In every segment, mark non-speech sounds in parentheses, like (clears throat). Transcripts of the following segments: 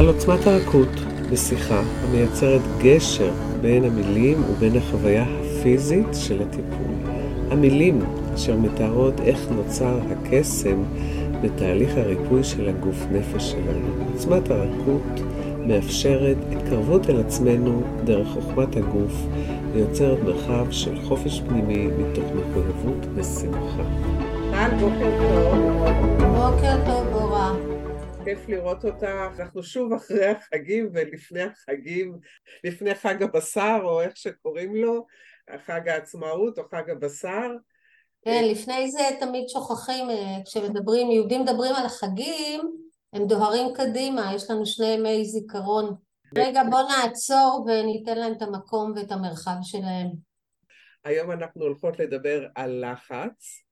על עוצמת הרכות בשיחה המייצרת גשר בין המילים ובין החוויה הפיזית של הטיפול. המילים אשר מתארות איך נוצר הקסם בתהליך הריפוי של הגוף נפש שלנו. עוצמת הרכות מאפשרת התקרבות אל עצמנו דרך חוכמת הגוף ויוצרת מרחב של חופש פנימי מתוך מחויבות ושמחה. בוקר טוב. בוקר טוב. כיף לראות אותך. אנחנו שוב אחרי החגים ולפני החגים, לפני חג הבשר, או איך שקוראים לו, חג העצמאות או חג הבשר. כן, לפני זה תמיד שוכחים, אה, כשמדברים, יהודים מדברים על החגים, הם דוהרים קדימה, יש לנו שני ימי זיכרון. רגע, בוא נעצור וניתן להם את המקום ואת המרחב שלהם. היום אנחנו הולכות לדבר על לחץ.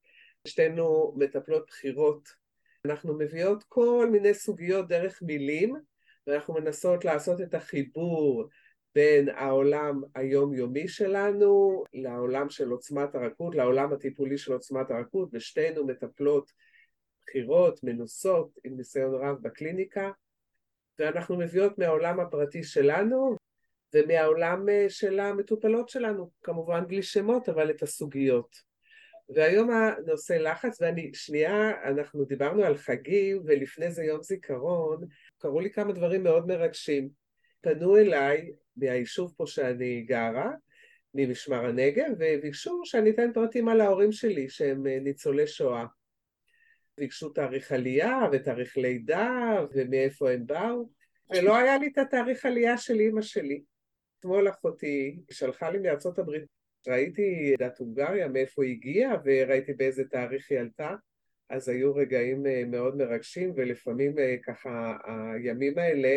שתינו מטפלות בכירות. אנחנו מביאות כל מיני סוגיות דרך מילים, ואנחנו מנסות לעשות את החיבור בין העולם היומיומי שלנו לעולם של עוצמת הרכות, לעולם הטיפולי של עוצמת הרכות, ושתינו מטפלות בכירות, מנוסות, עם ניסיון רב בקליניקה, ואנחנו מביאות מהעולם הפרטי שלנו ומהעולם אה, של המטופלות שלנו, כמובן בלי שמות, אבל את הסוגיות. והיום הנושא לחץ, ואני, שנייה, אנחנו דיברנו על חגים, ולפני זה יום זיכרון, קרו לי כמה דברים מאוד מרגשים. פנו אליי מהיישוב פה שאני גרה, ממשמר הנגב, וביקשו שאני אתן פרטים על ההורים שלי, שהם אה, ניצולי שואה. ביקשו תאריך עלייה ותאריך לידה ומאיפה הם באו, ולא היה לי את התאריך עלייה של אימא שלי. אתמול אחותי שלחה לי מארצות הברית, ראיתי דת הונגריה, מאיפה היא הגיעה, וראיתי באיזה תאריך היא עלתה, אז היו רגעים אה, מאוד מרגשים, ולפעמים אה, ככה הימים האלה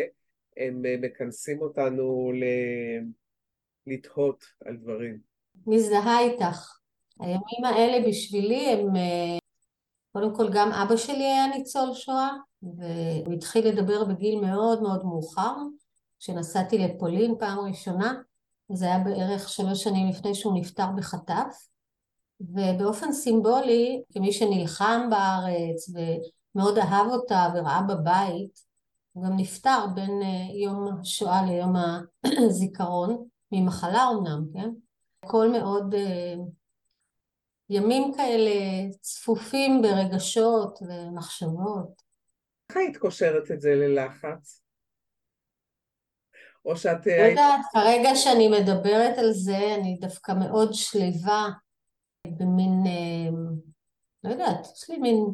הם אה, מכנסים אותנו ל... לתהות על דברים. מזדהה איתך. הימים האלה בשבילי הם קודם כל גם אבא שלי היה ניצול שואה והוא התחיל לדבר בגיל מאוד מאוד מאוחר כשנסעתי לפולין פעם ראשונה זה היה בערך שלוש שנים לפני שהוא נפטר בחטף ובאופן סימבולי כמי שנלחם בארץ ומאוד אהב אותה וראה בבית הוא גם נפטר בין אה, יום השואה ליום הזיכרון ממחלה אמנם, כן? הכל מאוד אה, ימים כאלה צפופים ברגשות ומחשבות. איך היית קושרת את זה ללחץ? או שאת... לא יודעת, כרגע שאני מדברת על זה, אני דווקא מאוד שלווה במין, אה, לא יודעת, יש לי מין,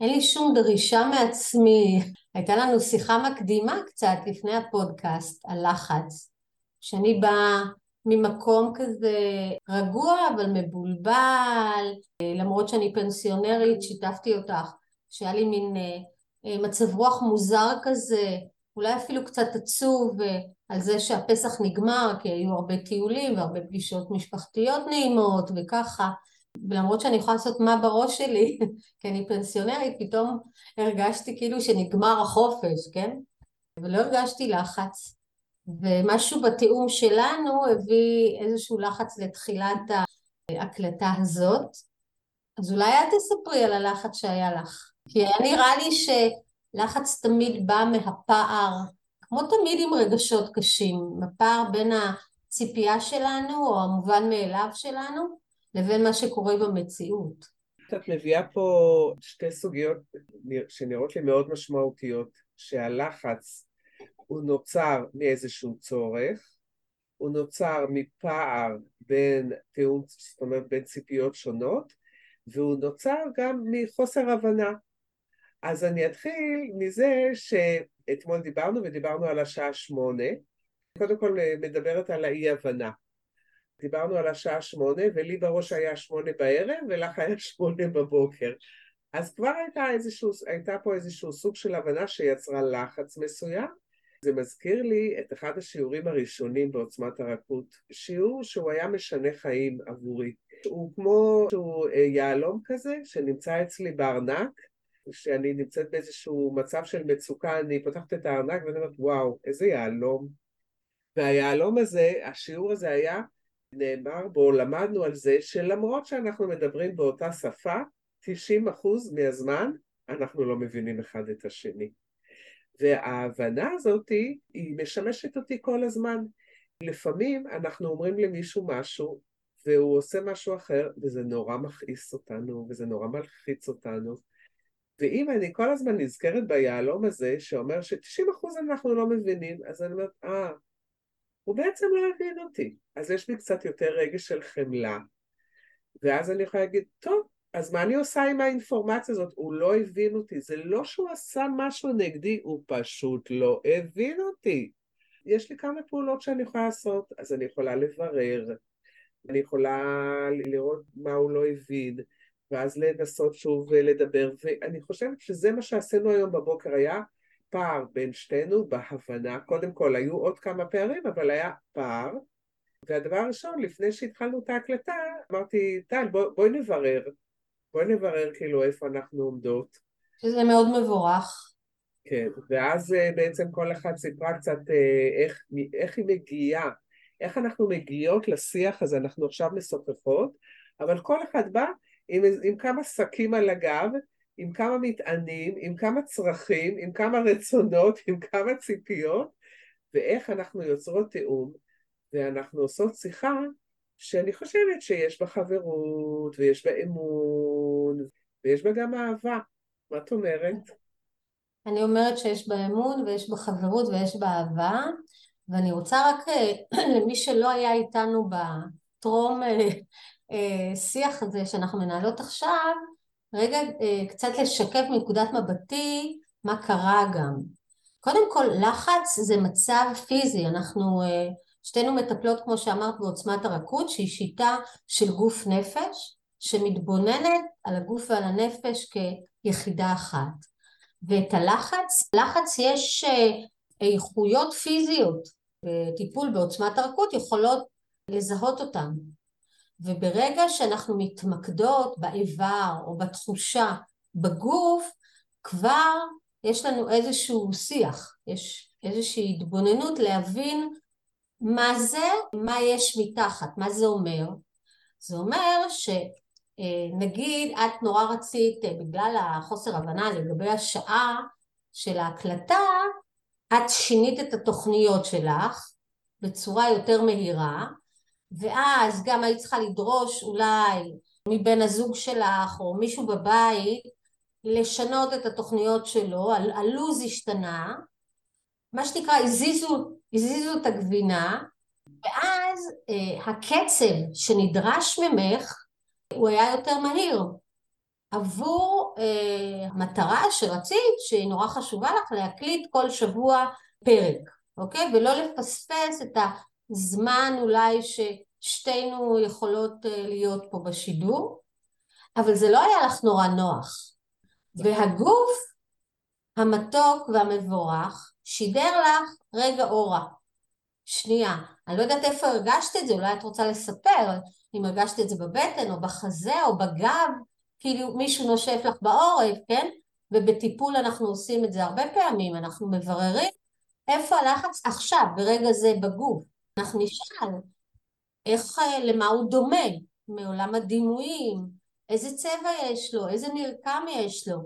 אין לי שום דרישה מעצמי. (laughs) הייתה לנו שיחה מקדימה קצת לפני הפודקאסט על לחץ, שאני באה ממקום כזה רגוע אבל מבולבל, למרות שאני פנסיונרית שיתפתי אותך שהיה לי מין אה, אה, מצב רוח מוזר כזה, אולי אפילו קצת עצוב אה, על זה שהפסח נגמר כי היו הרבה טיולים והרבה פגישות משפחתיות נעימות וככה ולמרות שאני יכולה לעשות מה בראש שלי (laughs) כי אני פנסיונרית פתאום הרגשתי כאילו שנגמר החופש, כן? ולא הרגשתי לחץ ומשהו בתיאום שלנו הביא איזשהו לחץ לתחילת ההקלטה הזאת. אז אולי את תספרי על הלחץ שהיה לך. כי היה נראה לי שלחץ תמיד בא מהפער, כמו תמיד עם רגשות קשים, הפער בין הציפייה שלנו או המובן מאליו שלנו לבין מה שקורה במציאות. את מביאה פה שתי סוגיות שנראות לי מאוד משמעותיות, שהלחץ הוא נוצר מאיזשהו צורך, הוא נוצר מפער בין תיאום, זאת אומרת בין ציפיות שונות, והוא נוצר גם מחוסר הבנה. אז אני אתחיל מזה שאתמול דיברנו ודיברנו על השעה שמונה, קודם כל מדברת על האי הבנה. דיברנו על השעה שמונה ולי בראש היה שמונה בערב ולך היה (laughs) שמונה בבוקר. אז כבר הייתה, איזשהו, הייתה פה איזשהו סוג של הבנה שיצרה לחץ מסוים זה מזכיר לי את אחד השיעורים הראשונים בעוצמת הרכות, שיעור שהוא היה משנה חיים עבורי. הוא כמו שהוא אה, יהלום כזה שנמצא אצלי בארנק, כשאני נמצאת באיזשהו מצב של מצוקה, אני פותחת את הארנק ואני אומרת וואו, איזה יהלום. והיהלום הזה, השיעור הזה היה, נאמר בו, למדנו על זה שלמרות שאנחנו מדברים באותה שפה, 90% מהזמן אנחנו לא מבינים אחד את השני. וההבנה הזאת היא משמשת אותי כל הזמן. לפעמים אנחנו אומרים למישהו משהו, והוא עושה משהו אחר, וזה נורא מכעיס אותנו, וזה נורא מלחיץ אותנו. ואם אני כל הזמן נזכרת ביהלום הזה, שאומר ש-90% אנחנו לא מבינים, אז אני אומרת, אה, הוא בעצם לא הבין אותי. אז יש לי קצת יותר רגש של חמלה. ואז אני יכולה להגיד, טוב, אז מה אני עושה עם האינפורמציה הזאת? הוא לא הבין אותי. זה לא שהוא עשה משהו נגדי, הוא פשוט לא הבין אותי. יש לי כמה פעולות שאני יכולה לעשות, אז אני יכולה לברר, אני יכולה לראות מה הוא לא הבין, ואז לנסות שוב לדבר, ואני חושבת שזה מה שעשינו היום בבוקר, היה פער בין שתינו בהבנה, קודם כל היו עוד כמה פערים, אבל היה פער, והדבר הראשון, לפני שהתחלנו את ההקלטה, אמרתי, טל, בוא, בואי נברר, בואי נברר כאילו איפה אנחנו עומדות. שזה מאוד מבורך. כן, ואז אה, בעצם כל אחת סיפרה קצת אה, איך, איך היא מגיעה, איך אנחנו מגיעות לשיח הזה, אנחנו עכשיו משוחחות, אבל כל אחד בא עם, עם כמה שקים על הגב, עם כמה מטענים, עם כמה צרכים, עם כמה רצונות, עם כמה ציפיות, ואיך אנחנו יוצרות תיאום, ואנחנו עושות שיחה שאני חושבת שיש בה חברות, ויש בה אמון, ויש בה גם אהבה. מה את אומרת? אני אומרת שיש בה אמון ויש בה חברות ויש בה אהבה, ואני רוצה רק אה, (clears throat) למי שלא היה איתנו בטרום אה, אה, הזה שאנחנו מנהלות עכשיו, רגע קצת לשקף מנקודת מבטי מה קרה גם. קודם כל לחץ זה מצב פיזי, אנחנו שתינו מטפלות כמו שאמרת בעוצמת הרכות שהיא שיטה של גוף נפש שמתבוננת על הגוף ועל הנפש כיחידה אחת. ואת הלחץ, לחץ יש אה, איכויות פיזיות. בטיפול בעוצמת הרכות יכולות לזהות אותן וברגע שאנחנו מתמקדות באיבר או בתחושה בגוף כבר יש לנו איזשהו שיח, יש איזושהי התבוננות להבין מה זה, מה יש מתחת, מה זה אומר? זה אומר שנגיד את נורא רצית בגלל החוסר הבנה לגבי השעה של ההקלטה, את שינית את התוכניות שלך בצורה יותר מהירה ואז גם היית צריכה לדרוש אולי מבן הזוג שלך או מישהו בבית לשנות את התוכניות שלו, הלו"ז השתנה מה שנקרא הזיזו, הזיזו את הגבינה ואז אה, הקצב שנדרש ממך הוא היה יותר מהיר. עבור אה, המטרה שרצית שהיא נורא חשובה לך להקליט כל שבוע פרק אוקיי? ולא לפספס את הזמן אולי ששתינו יכולות אה, להיות פה בשידור אבל זה לא היה לך נורא נוח והגוף המתוק והמבורך שידר לך רגע אורה. שנייה, אני לא יודעת איפה הרגשת את זה, אולי את רוצה לספר אם הרגשת את זה בבטן או בחזה או בגב, כאילו מישהו נושף לך בעורף, כן? ובטיפול אנחנו עושים את זה הרבה פעמים, אנחנו מבררים איפה הלחץ עכשיו, ברגע זה בגוף. אנחנו נשאל איך, למה הוא דומה מעולם הדימויים, איזה צבע יש לו, איזה מרקם יש לו.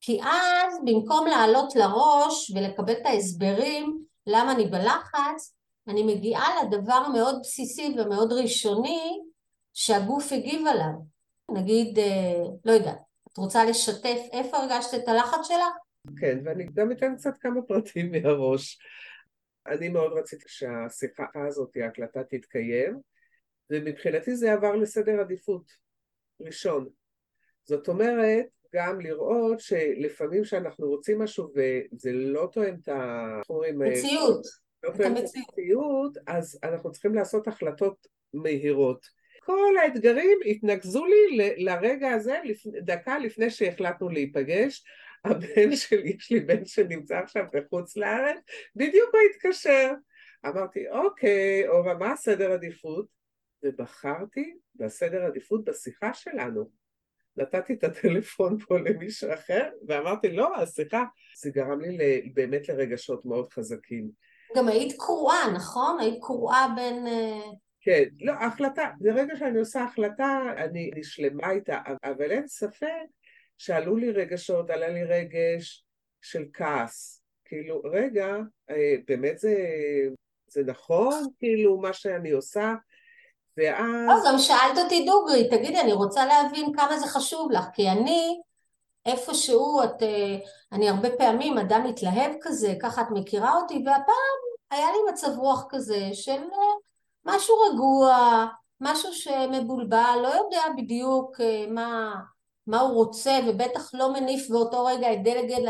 כי אז במקום לעלות לראש ולקבל את ההסברים למה אני בלחץ, אני מגיעה לדבר מאוד בסיסי ומאוד ראשוני שהגוף הגיב עליו. נגיד, אה, לא יודעת, את רוצה לשתף איפה הרגשת את הלחץ שלך? כן, ואני גם אתן קצת כמה פרטים מהראש. אני מאוד רציתי שהשיחה הזאת, ההקלטה תתקיים, ומבחינתי זה עבר לסדר עדיפות ראשון. זאת אומרת, גם לראות שלפעמים שאנחנו רוצים משהו וזה לא תואם את ה... מציאות. לא תואם את המציאות, אז אנחנו צריכים לעשות החלטות מהירות. כל האתגרים התנקזו לי לרגע הזה דקה לפני שהחלטנו להיפגש. (laughs) הבן שלי, יש לי בן שנמצא עכשיו בחוץ לארץ, בדיוק הוא התקשר. אמרתי, אוקיי, אורה, מה הסדר עדיפות? ובחרתי בסדר עדיפות בשיחה שלנו. נתתי את הטלפון פה למישהו אחר, ואמרתי, לא, השיחה, זה גרם לי באמת לרגשות מאוד חזקים. גם היית קרועה, נכון? היית קרועה בין... כן, לא, החלטה, ברגע שאני עושה החלטה, אני, אני שלמה איתה, אבל אין ספק שעלו לי רגשות, עלה לי רגש של כעס, כאילו, רגע, אה, באמת זה, זה נכון, כאילו, מה שאני עושה? ואז... לא, גם שאלת אותי דוגרי, תגידי, אני רוצה להבין כמה זה חשוב לך, כי אני, איפשהו, את, אה, אני הרבה פעמים אדם מתלהב כזה, ככה את מכירה אותי, והפעם היה לי מצב רוח כזה של אה, משהו רגוע, משהו שמבולבל, לא יודע בדיוק אה, מה, מה הוא רוצה, ובטח לא מניף באותו רגע את דלגל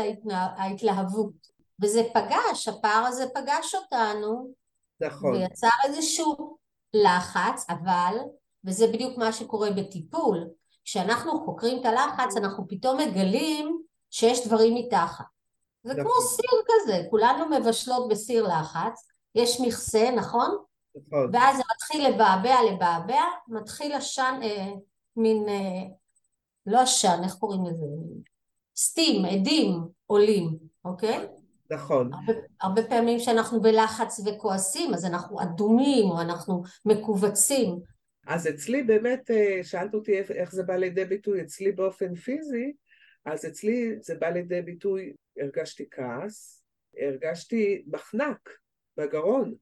ההתלהבות. וזה פגש, הפער הזה פגש אותנו, נכון. ויצר איזשהו לחץ, אבל, וזה בדיוק מה שקורה בטיפול, כשאנחנו חוקרים את הלחץ אנחנו פתאום מגלים שיש דברים מתחת. זה נכון. כמו סיר כזה, כולנו מבשלות בסיר לחץ, יש מכסה, נכון? נכון. ואז זה מתחיל לבעבע, לבעבע, מתחיל עשן, אה, מין, אה, לא עשן, איך קוראים לזה? סטים, עדים עולים, אוקיי? נכון. הרבה, הרבה פעמים שאנחנו בלחץ וכועסים, אז אנחנו אדומים או אנחנו מכווצים. אז אצלי באמת, אה, שאלת אותי איך זה בא לידי ביטוי, אצלי באופן פיזי, אז אצלי זה בא לידי ביטוי, הרגשתי כעס, הרגשתי מחנק בגרון,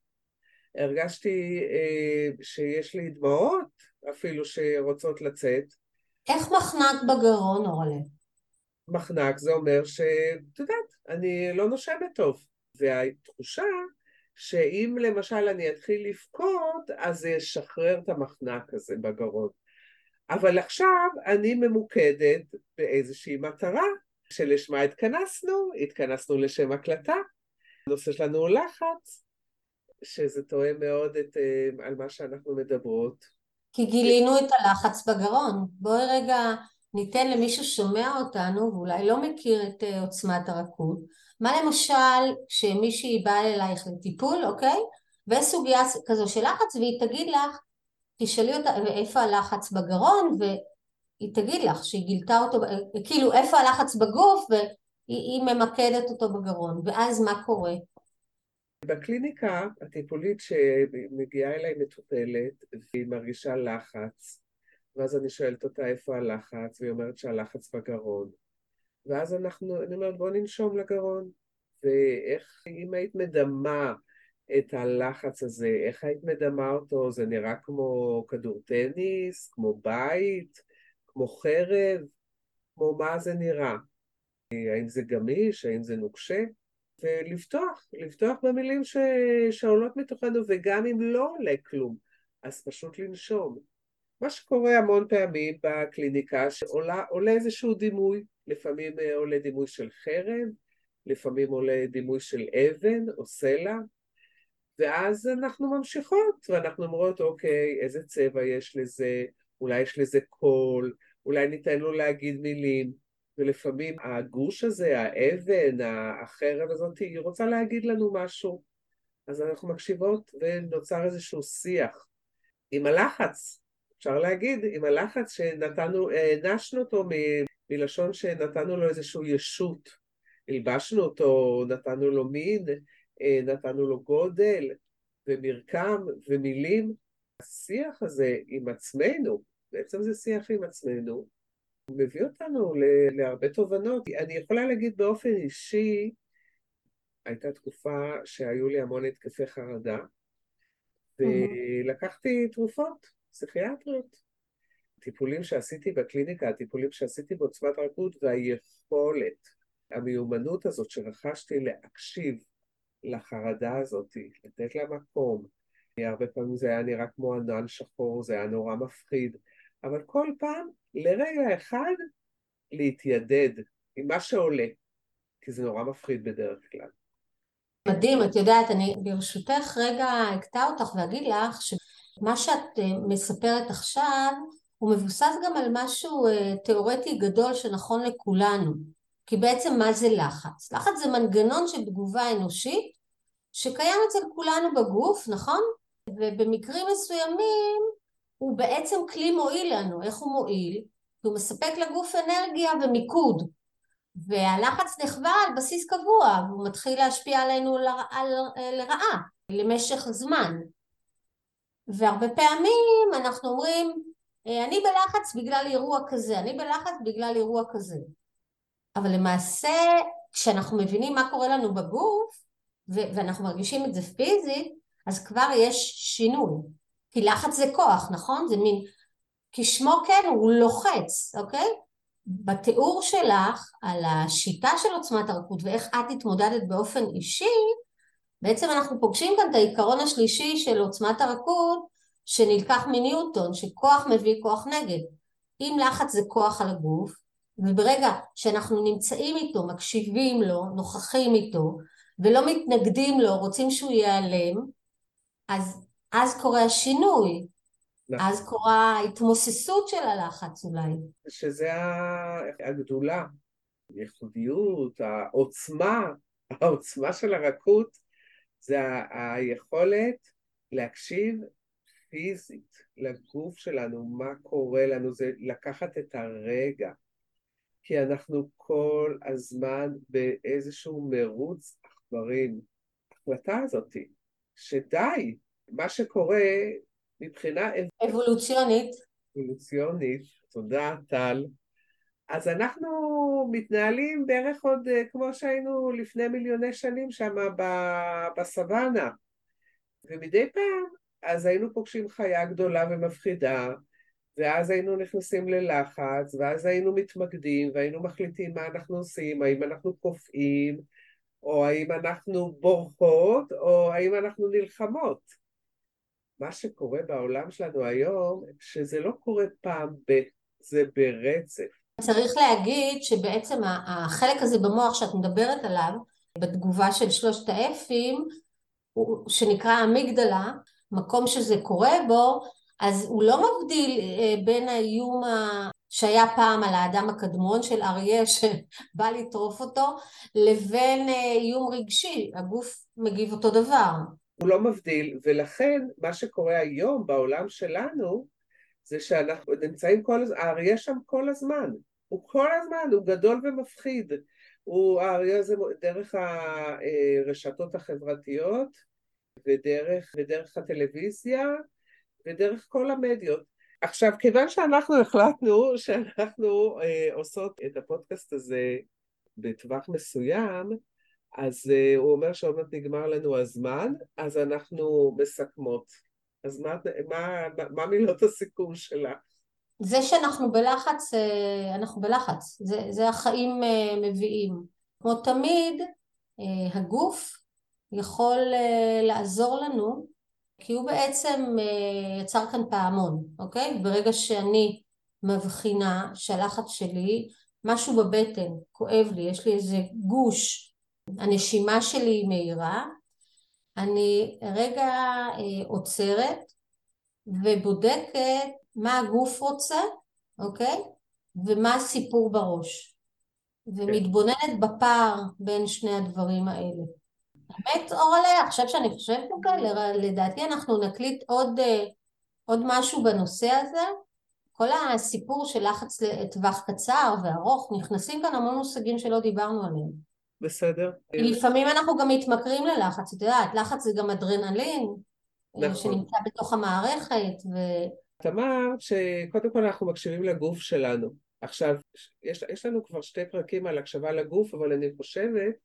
הרגשתי אה, שיש לי דמעות אפילו שרוצות לצאת. איך מחנק בגרון, אורלה? מחנק זה אומר שאת יודעת, אני לא נושמת טוב. והתחושה שאם למשל אני אתחיל לבכות, אז זה ישחרר את המחנק הזה בגרון. אבל עכשיו אני ממוקדת באיזושהי מטרה שלשמה התכנסנו, התכנסנו לשם הקלטה. הנושא שלנו לחץ, שזה תואם מאוד את, אה, על מה שאנחנו מדברות. כי גילינו את הלחץ בגרון. בואי רגע ניתן למי ששומע אותנו ואולי לא מכיר את אה, עוצמת הרכות. מה למשל כשמישהי באה אלייך לטיפול, אוקיי? וסוגיה כזו של לחץ והיא תגיד לך, תשאלי אותה איפה הלחץ בגרון והיא תגיד לך שהיא גילתה אותו, אה, כאילו איפה הלחץ בגוף והיא ממקדת אותו בגרון ואז מה קורה? בקליניקה הטיפולית שמגיעה אליי מטופלת והיא מרגישה לחץ ואז אני שואלת אותה איפה הלחץ והיא אומרת שהלחץ בגרון ואז אנחנו, אני אומרת בוא ננשום לגרון ואיך אם היית מדמה את הלחץ הזה, איך היית מדמה אותו? זה נראה כמו כדור טניס, כמו בית, כמו חרב, כמו מה זה נראה? האם זה גמיש, האם זה נוקשה? ולפתוח, לפתוח במילים ש... שעולות מתוכנו, וגם אם לא עולה כלום, אז פשוט לנשום. מה שקורה המון פעמים בקליניקה, שעולה איזשהו דימוי, לפעמים אה, עולה דימוי של חרב, לפעמים עולה דימוי של אבן או סלע, ואז אנחנו ממשיכות, ואנחנו אומרות, אוקיי, איזה צבע יש לזה, אולי יש לזה קול, אולי ניתן לו להגיד מילים, ולפעמים הגוש הזה, האבן, החרב הזאת, היא רוצה להגיד לנו משהו. אז אנחנו מקשיבות ונוצר איזשהו שיח. עם הלחץ, אפשר להגיד, עם הלחץ שנתנו, הענשנו אותו מ, מלשון שנתנו לו איזושהי ישות. הלבשנו אותו, נתנו לו מין, אה, נתנו לו גודל ומרקם ומילים. השיח הזה עם עצמנו, בעצם זה שיח עם עצמנו, הוא מביא אותנו להרבה תובנות. אני יכולה להגיד באופן אישי, הייתה תקופה שהיו לי המון התקפי חרדה, ולקחתי תרופות פסיכיאטריות. טיפולים שעשיתי בקליניקה, הטיפולים שעשיתי בעוצמת רכות והיכולת, המיומנות הזאת שרכשתי להקשיב לחרדה הזאת, לתת לה מקום. הרבה פעמים זה היה נראה כמו ענן שחור, זה היה נורא מפחיד, אבל כל פעם, לרגע אחד, להתיידד עם מה שעולה, כי זה נורא מפחיד בדרך כלל. מדהים, את יודעת, אני ברשותך רגע אקטע אותך ואגיד לך שמה שאת אה, מספרת עכשיו הוא מבוסס גם על משהו אה, תיאורטי גדול שנכון לכולנו. כי בעצם מה זה לחץ? לחץ זה מנגנון של תגובה אנושית שקיים אצל כולנו בגוף, נכון? ובמקרים מסוימים הוא בעצם כלי מועיל לנו. איך הוא מועיל? כי הוא מספק לגוף אנרגיה ומיקוד. והלחץ נחווה על בסיס קבוע, והוא מתחיל להשפיע עלינו לרעה, לרעה למשך זמן. והרבה פעמים אנחנו אומרים, אני בלחץ בגלל אירוע כזה, אני בלחץ בגלל אירוע כזה. אבל למעשה כשאנחנו מבינים מה קורה לנו בגוף, ואנחנו מרגישים את זה פיזית, אז כבר יש שינוי. כי לחץ זה כוח, נכון? זה מין... כשמו כן הוא לוחץ, אוקיי? בתיאור שלך על השיטה של עוצמת הרכות ואיך את התמודדת באופן אישי, בעצם אנחנו פוגשים כאן את העיקרון השלישי של עוצמת הרכות שנלקח מניוטון, שכוח מביא כוח נגד. אם לחץ זה כוח על הגוף, וברגע שאנחנו נמצאים איתו, מקשיבים לו, נוכחים איתו, ולא מתנגדים לו, רוצים שהוא ייעלם, אז, אז קורה השינוי, נכון. אז קורה ההתמוססות של הלחץ אולי. שזה הגדולה, הייחודיות, העוצמה, העוצמה של הרכות, זה היכולת להקשיב פיזית לגוף שלנו, מה קורה לנו, זה לקחת את הרגע. כי אנחנו כל הזמן באיזשהו מרוץ עכברים. ההחלטה הזאתי, שדי, מה שקורה מבחינה אבולוציונית, אבולוציונית, תודה טל, אז אנחנו מתנהלים בערך עוד אה, כמו שהיינו לפני מיליוני שנים שם בסוואנה. ומדי פעם אז היינו פוגשים חיה גדולה ומפחידה ואז היינו נכנסים ללחץ ואז היינו מתמקדים והיינו מחליטים מה אנחנו עושים, האם אנחנו קופאים או האם אנחנו בורחות או האם אנחנו נלחמות מה שקורה בעולם שלנו היום, שזה לא קורה פעם ב... זה ברצף. צריך להגיד שבעצם החלק הזה במוח שאת מדברת עליו, בתגובה של שלושת האפים, שנקרא אמיגדלה, מקום שזה קורה בו, אז הוא לא מבדיל אה, בין האיום שהיה פעם על האדם הקדמון של אריה שבא לטרוף אותו, לבין אה, איום רגשי, הגוף מגיב אותו דבר. הוא לא מבדיל, ולכן מה שקורה היום בעולם שלנו זה שאנחנו נמצאים כל הזמן, האריה שם כל הזמן, הוא כל הזמן, הוא גדול ומפחיד, הוא, האריה הזה דרך הרשתות החברתיות ודרך, ודרך הטלוויזיה ודרך כל המדיות. עכשיו, כיוון שאנחנו החלטנו שאנחנו אה, עושות את הפודקאסט הזה בטווח מסוים, אז uh, הוא אומר שעוד מעט נגמר לנו הזמן, אז אנחנו מסכמות. אז מה, מה, מה מילות הסיכום שלך? זה שאנחנו בלחץ, אה, אנחנו בלחץ, זה, זה החיים אה, מביאים. כמו תמיד, הגוף יכול לעזור לנו, כי הוא בעצם יצר כאן פעמון, אוקיי? ברגע שאני מבחינה שהלחץ שלי, משהו בבטן, כואב לי, יש לי איזה גוש הנשימה שלי היא מהירה, אני רגע אה, עוצרת ובודקת מה הגוף רוצה, אוקיי? ומה הסיפור בראש. ומתבוננת בפער בין שני הדברים האלה. באמת, אורלה, עכשיו שאני חושבת על כאלה, לדעתי אנחנו נקליט עוד, אה, עוד משהו בנושא הזה. כל הסיפור של לחץ לטווח קצר וארוך, נכנסים כאן המון מושגים שלא דיברנו עליהם. בסדר. לפעמים אנחנו גם מתמכרים ללחץ, את יודעת, לחץ זה גם אדרנלין, אה, נכון. שנמצא בתוך המערכת. ו... את אמרת שקודם כל אנחנו מקשיבים לגוף שלנו. עכשיו, יש, יש לנו כבר שתי פרקים על הקשבה לגוף, אבל אני חושבת,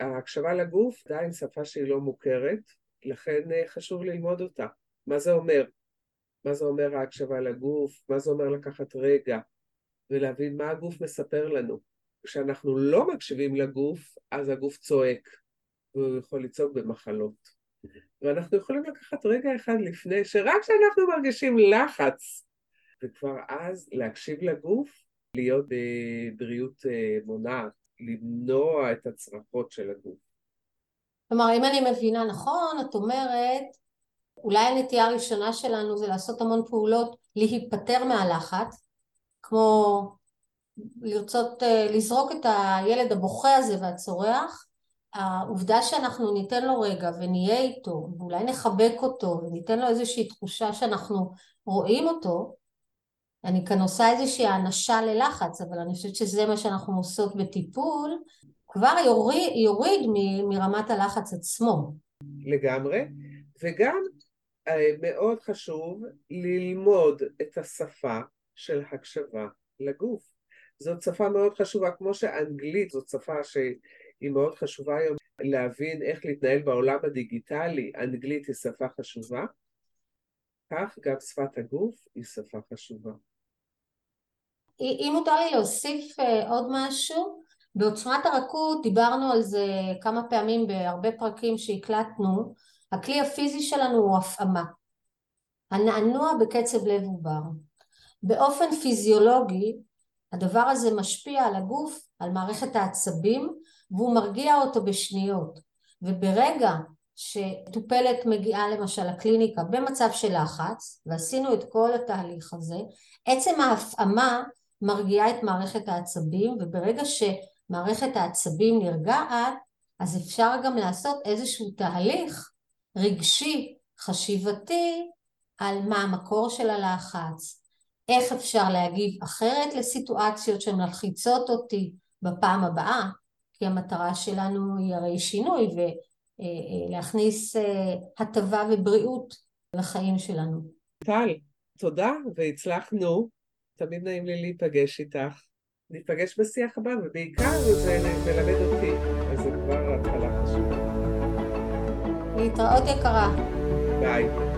ההקשבה לגוף עדיין שפה שהיא לא מוכרת, לכן אה, חשוב ללמוד אותה. מה זה אומר? מה זה אומר ההקשבה לגוף? מה זה אומר לקחת רגע ולהבין מה הגוף מספר לנו? כשאנחנו לא מקשיבים לגוף, אז הגוף צועק, והוא יכול לצעוק במחלות. ואנחנו יכולים לקחת רגע אחד לפני, שרק כשאנחנו מרגישים לחץ, וכבר אז להקשיב לגוף, להיות בבריאות אה, מונעת, למנוע את הצרחות של הגוף. כלומר, אם אני מבינה נכון, את אומרת, אולי הנטייה הראשונה שלנו זה לעשות המון פעולות להיפטר מהלחץ, כמו לרצות אה, לזרוק את הילד הבוכה הזה והצורח, העובדה שאנחנו ניתן לו רגע ונהיה איתו ואולי נחבק אותו וניתן לו איזושהי תחושה שאנחנו רואים אותו, אני כאן עושה איזושהי האנשה ללחץ, אבל אני חושבת שזה מה שאנחנו עושות בטיפול, כבר יוריד, יוריד מ, מרמת הלחץ עצמו. לגמרי, וגם אה, מאוד חשוב ללמוד את השפה של הקשבה לגוף. זאת שפה מאוד חשובה, כמו שאנגלית זאת שפה שהיא היא מאוד חשובה היום להבין איך להתנהל בעולם הדיגיטלי, אנגלית היא שפה חשובה, כך גם שפת הגוף היא שפה חשובה. אם מותר לי להוסיף אה, עוד משהו, בעוצמת הרכות דיברנו על זה כמה פעמים בהרבה פרקים שהקלטנו, הכלי הפיזי שלנו הוא הפעמה. הנענוע בקצב לב עובר. באופן פיזיולוגי הדבר הזה משפיע על הגוף, על מערכת העצבים, והוא מרגיע אותו בשניות. וברגע שטופלת מגיעה למשל לקליניקה במצב של לחץ, ועשינו את כל התהליך הזה, עצם ההפעמה מרגיעה את מערכת העצבים, וברגע שמערכת העצבים נרגעת, אז אפשר גם לעשות איזשהו תהליך רגשי, חשיבתי, על מה המקור של הלחץ, איך אפשר להגיב אחרת לסיטואציות שמלחיצות אותי בפעם הבאה, כי המטרה שלנו היא הרי שינוי ולהכניס אה, הטבה ובריאות לחיים שלנו. טל, תודה והצלחנו, תמיד נעים לי להיפגש איתך. ניפגש בשיח הבא, ובעיקר זה מלמד אותי, אז זה כבר התחלה חשובה. להתראות יקרה. ביי.